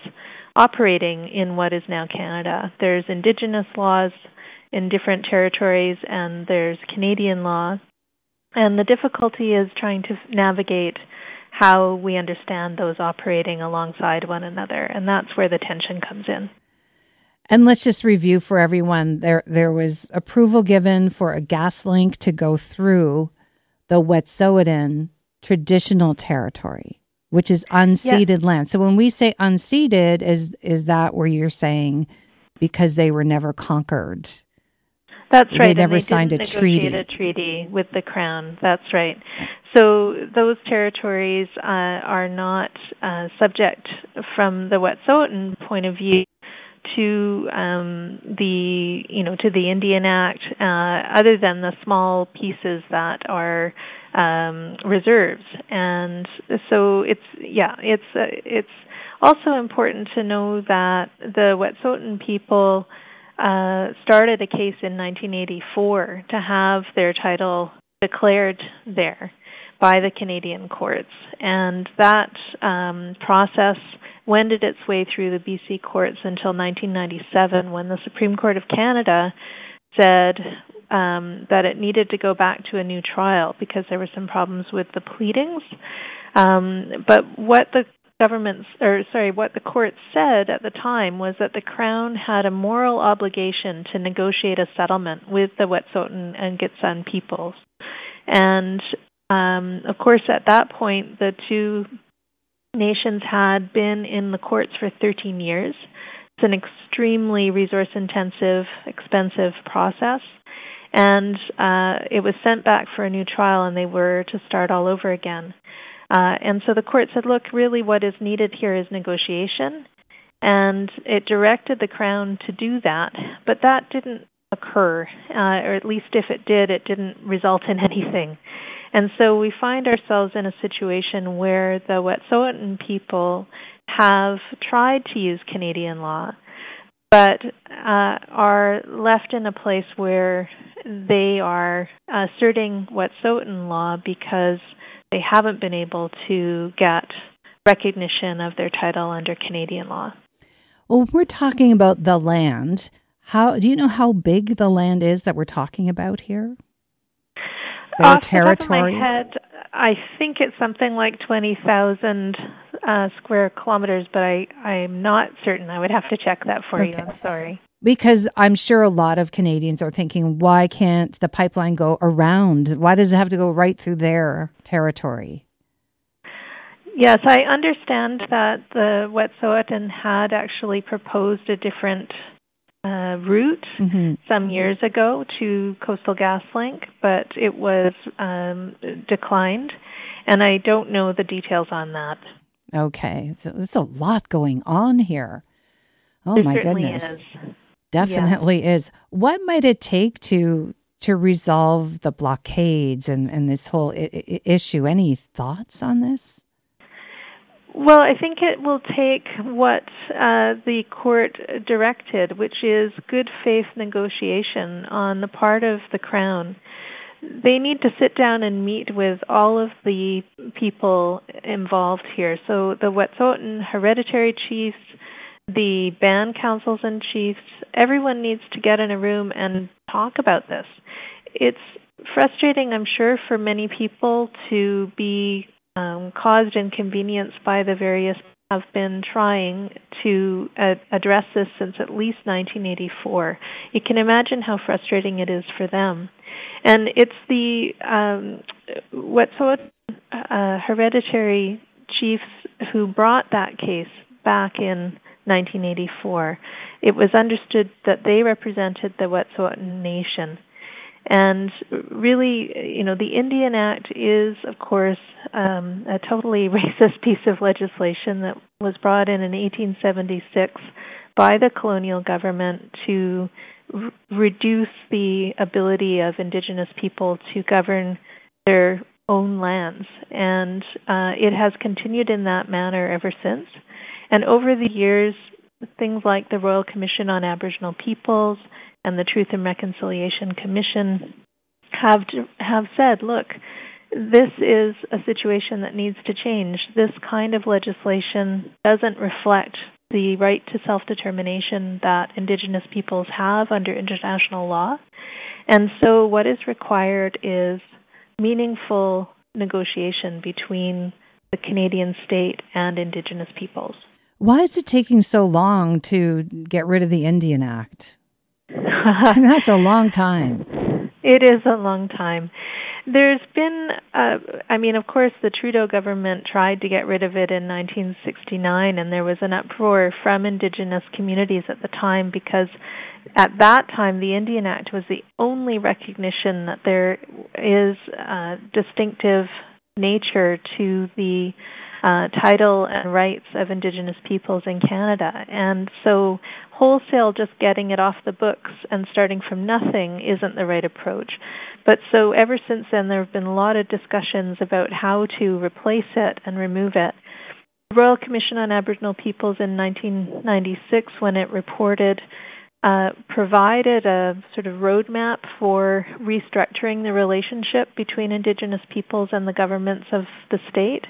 operating in what is now Canada. There's Indigenous laws in different territories, and there's Canadian law. And the difficulty is trying to navigate how we understand those operating alongside one another, and that's where the tension comes in. And let's just review for everyone. There, there was approval given for a gas link to go through the Wet'suwet'en traditional territory, which is unceded yes. land. So when we say unceded, is is that where you're saying because they were never conquered? That's right. They never they signed a treaty. A treaty with the crown. That's right. So those territories uh, are not uh, subject, from the Wet'suwet'en point of view, to um, the you know to the Indian Act, uh, other than the small pieces that are um, reserves, and so it's yeah it's uh, it's also important to know that the Wet'suwet'en people uh, started a case in 1984 to have their title declared there by the Canadian courts, and that um, process wended its way through the BC courts until 1997 when the Supreme Court of Canada said um, that it needed to go back to a new trial because there were some problems with the pleadings. Um, but what the government, or sorry, what the court said at the time was that the Crown had a moral obligation to negotiate a settlement with the Wet'suwet'en and Gitxsan peoples. And um, of course, at that point, the two nations had been in the courts for 13 years. It's an extremely resource intensive, expensive process. And uh, it was sent back for a new trial, and they were to start all over again. Uh, and so the court said, look, really what is needed here is negotiation. And it directed the Crown to do that. But that didn't occur, uh, or at least if it did, it didn't result in (laughs) anything. And so we find ourselves in a situation where the Wet'suwet'en people have tried to use Canadian law, but uh, are left in a place where they are asserting Wet'suwet'en law because they haven't been able to get recognition of their title under Canadian law. Well, we're talking about the land. How do you know how big the land is that we're talking about here? Their Off territory? The top of my head, I think it's something like 20,000 uh, square kilometers, but I, I'm not certain. I would have to check that for okay. you. I'm sorry. Because I'm sure a lot of Canadians are thinking, why can't the pipeline go around? Why does it have to go right through their territory? Yes, I understand that the Wet'suwet'en had actually proposed a different uh, route mm-hmm. some years ago to Coastal GasLink, but it was um, declined, and I don't know the details on that. Okay, so there's a lot going on here. Oh there my goodness, is. definitely yeah. is. What might it take to to resolve the blockades and and this whole I- I- issue? Any thoughts on this? Well, I think it will take what uh, the court directed, which is good faith negotiation on the part of the Crown. They need to sit down and meet with all of the people involved here. So the Wet'suwet'en hereditary chiefs, the band councils and chiefs, everyone needs to get in a room and talk about this. It's frustrating, I'm sure, for many people to be um, caused inconvenience by the various have been trying to uh, address this since at least 1984. You can imagine how frustrating it is for them. And it's the um, Wet'suwet'en uh, hereditary chiefs who brought that case back in 1984. It was understood that they represented the Wet'suwet'en Nation. And really, you know, the Indian Act is, of course, um, a totally (laughs) racist piece of legislation that was brought in in 1876 by the colonial government to r- reduce the ability of indigenous people to govern their own lands. And uh, it has continued in that manner ever since. And over the years, things like the Royal Commission on Aboriginal Peoples and the Truth and Reconciliation Commission have have said, look, this is a situation that needs to change. This kind of legislation doesn't reflect the right to self determination that Indigenous peoples have under international law. And so, what is required is meaningful negotiation between the Canadian state and Indigenous peoples. Why is it taking so long to get rid of the Indian Act? (laughs) That's a long time. It is a long time. There's been, uh, I mean, of course, the Trudeau government tried to get rid of it in 1969, and there was an uproar from Indigenous communities at the time because at that time the Indian Act was the only recognition that there is a distinctive nature to the uh, title and rights of Indigenous peoples in Canada. And so, wholesale just getting it off the books and starting from nothing isn't the right approach. But so, ever since then, there have been a lot of discussions about how to replace it and remove it. The Royal Commission on Aboriginal Peoples in 1996, when it reported, uh, provided a sort of roadmap for restructuring the relationship between Indigenous peoples and the governments of the state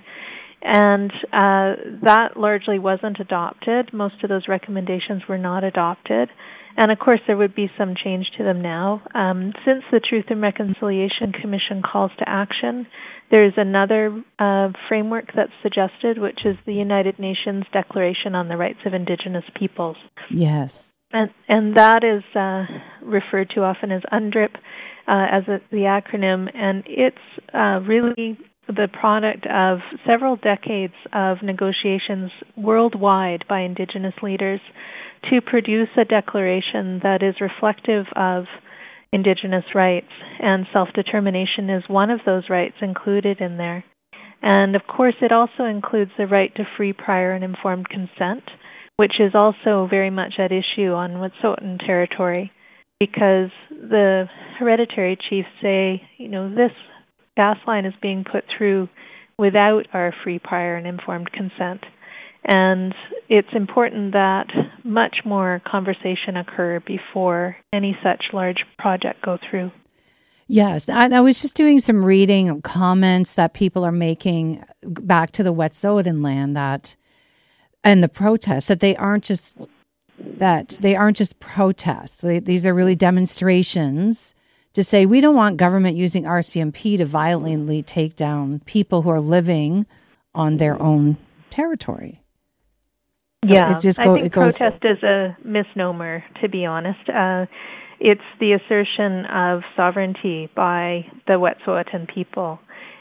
and uh, that largely wasn't adopted. Most of those recommendations were not adopted. And of course, there would be some change to them now. Um, since the Truth and Reconciliation Commission calls to action, there is another uh, framework that's suggested, which is the United Nations Declaration on the Rights of Indigenous Peoples. Yes. And, and that is uh, referred to often as UNDRIP uh, as a, the acronym, and it's uh, really the product of several decades of negotiations worldwide by Indigenous leaders to produce a declaration that is reflective of Indigenous rights, and self determination is one of those rights included in there. And of course, it also includes the right to free, prior, and informed consent, which is also very much at issue on Wet'suwet'en territory because the hereditary chiefs say, you know, this gas line is being put through without our free, prior, and informed consent. And it's important that much more conversation occur before any such large project go through. Yes, I, I, was just doing some reading of comments that people are making back to the Wet'suwet'en land that, and the protests that they aren't just that they aren't just protests. They, these are really demonstrations to say we don't want government using RCMP to violently take down people who are living on their own territory. So yeah, just go, I think goes, protest is a misnomer, to be honest. Uh, it's the assertion of sovereignty by the Wet'suwet'en people.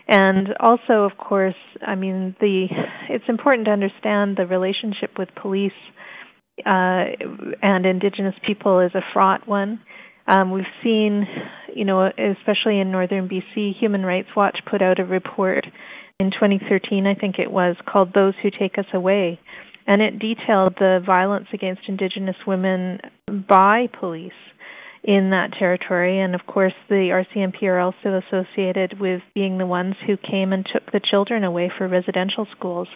And also, of course, I mean, the it's important to understand the relationship with police uh, and Indigenous people is a fraught one. Um, we've seen, you know, especially in northern BC, Human Rights Watch put out a report in 2013, I think it was, called Those Who Take Us Away. And it detailed the violence against Indigenous women by police in that territory. And of course, the RCMP are also associated with being the ones who came and took the children away for residential schools.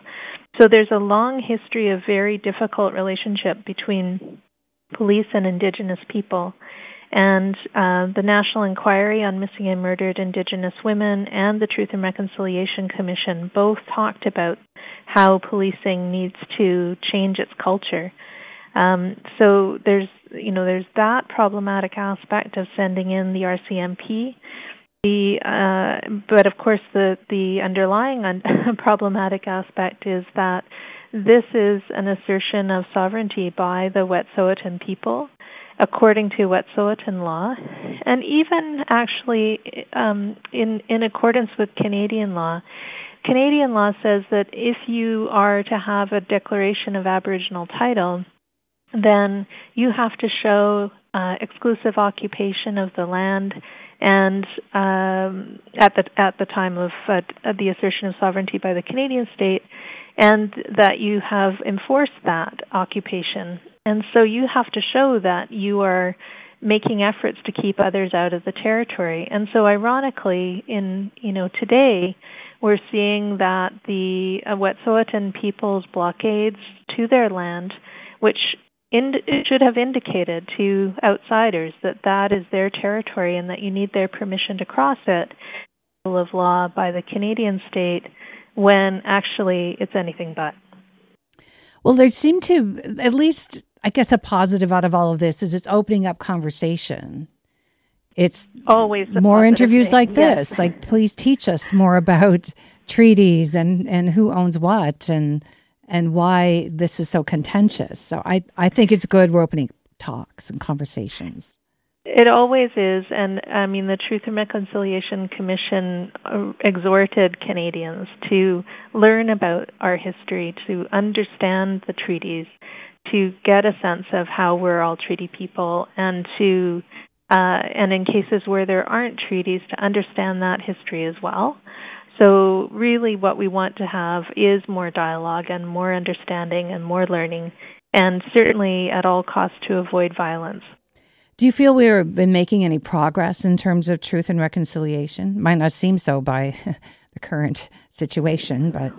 So there's a long history of very difficult relationship between police and Indigenous people. And uh, the National Inquiry on Missing and Murdered Indigenous Women and the Truth and Reconciliation Commission both talked about how policing needs to change its culture. Um, so there's you know there's that problematic aspect of sending in the RCMP. The uh, but of course the the underlying un- (laughs) problematic aspect is that this is an assertion of sovereignty by the Wet'suwet'en people according to Wet'suwet'en law, and even actually um, in in accordance with Canadian law. Canadian law says that if you are to have a declaration of Aboriginal title, then you have to show uh, exclusive occupation of the land and um, at the at the time of uh, the assertion of sovereignty by the Canadian state, and that you have enforced that occupation. And so you have to show that you are making efforts to keep others out of the territory. And so ironically in you know today we're seeing that the uh, Wet'suwet'en people's blockades to their land which it should have indicated to outsiders that that is their territory and that you need their permission to cross it rule of law by the Canadian state when actually it's anything but. Well, there seem to, at least, I guess, a positive out of all of this is it's opening up conversation. It's always more interviews thing. like this. Yes. Like, please teach us more about treaties and, and who owns what and and why this is so contentious. So I, I think it's good we're opening talks and conversations. It always is, and I mean the Truth and Reconciliation Commission uh, exhorted Canadians to learn about our history, to understand the treaties, to get a sense of how we're all treaty people, and to uh, and in cases where there aren't treaties, to understand that history as well. So, really, what we want to have is more dialogue and more understanding and more learning, and certainly at all costs to avoid violence. Do you feel we've been making any progress in terms of truth and reconciliation? Might not seem so by (laughs) the current situation, but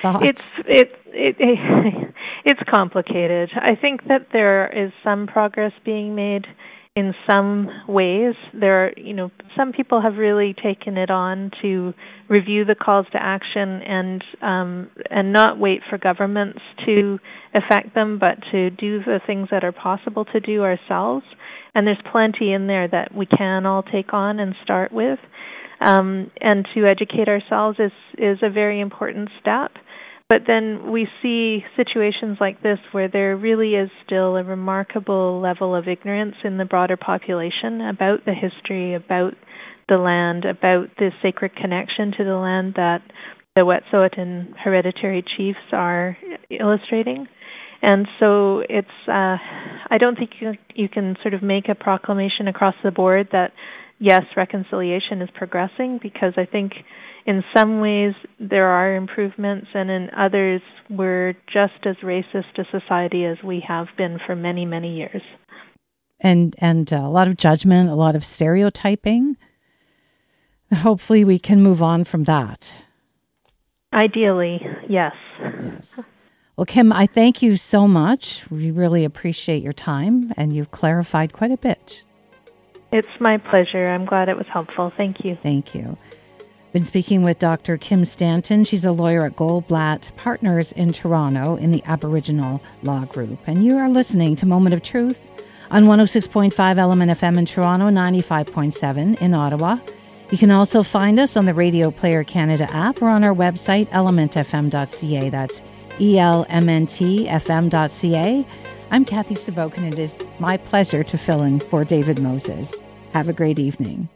thoughts? It's it, it, it (laughs) it's complicated. I think that there is some progress being made in some ways. There are you know some people have really taken it on to review the calls to action and um, and not wait for governments to affect them but to do the things that are possible to do ourselves. And there's plenty in there that we can all take on and start with. Um, and to educate ourselves is is a very important step but then we see situations like this where there really is still a remarkable level of ignorance in the broader population about the history, about the land, about the sacred connection to the land that the Wet'suwet'en hereditary chiefs are illustrating. And so it's uh, I don't think you, you can sort of make a proclamation across the board that yes, reconciliation is progressing because I think in some ways there are improvements, and in others we're just as racist a society as we have been for many, many years. And and uh, a lot of judgment, a lot of stereotyping. Hopefully, we can move on from that. Ideally, yes. Yes. Well, Kim, I thank you so much. We really appreciate your time, and you've clarified quite a bit. It's my pleasure. I'm glad it was helpful. Thank you. Thank you. Been speaking with Dr. Kim Stanton. She's a lawyer at Goldblatt Partners in Toronto in the Aboriginal Law Group. And you are listening to Moment of Truth on 106.5 Element FM in Toronto, 95.7 in Ottawa. You can also find us on the Radio Player Canada app or on our website, elementfm.ca. That's elmntfm.ca. I'm Kathy Sabokin. It is my pleasure to fill in for David Moses. Have a great evening.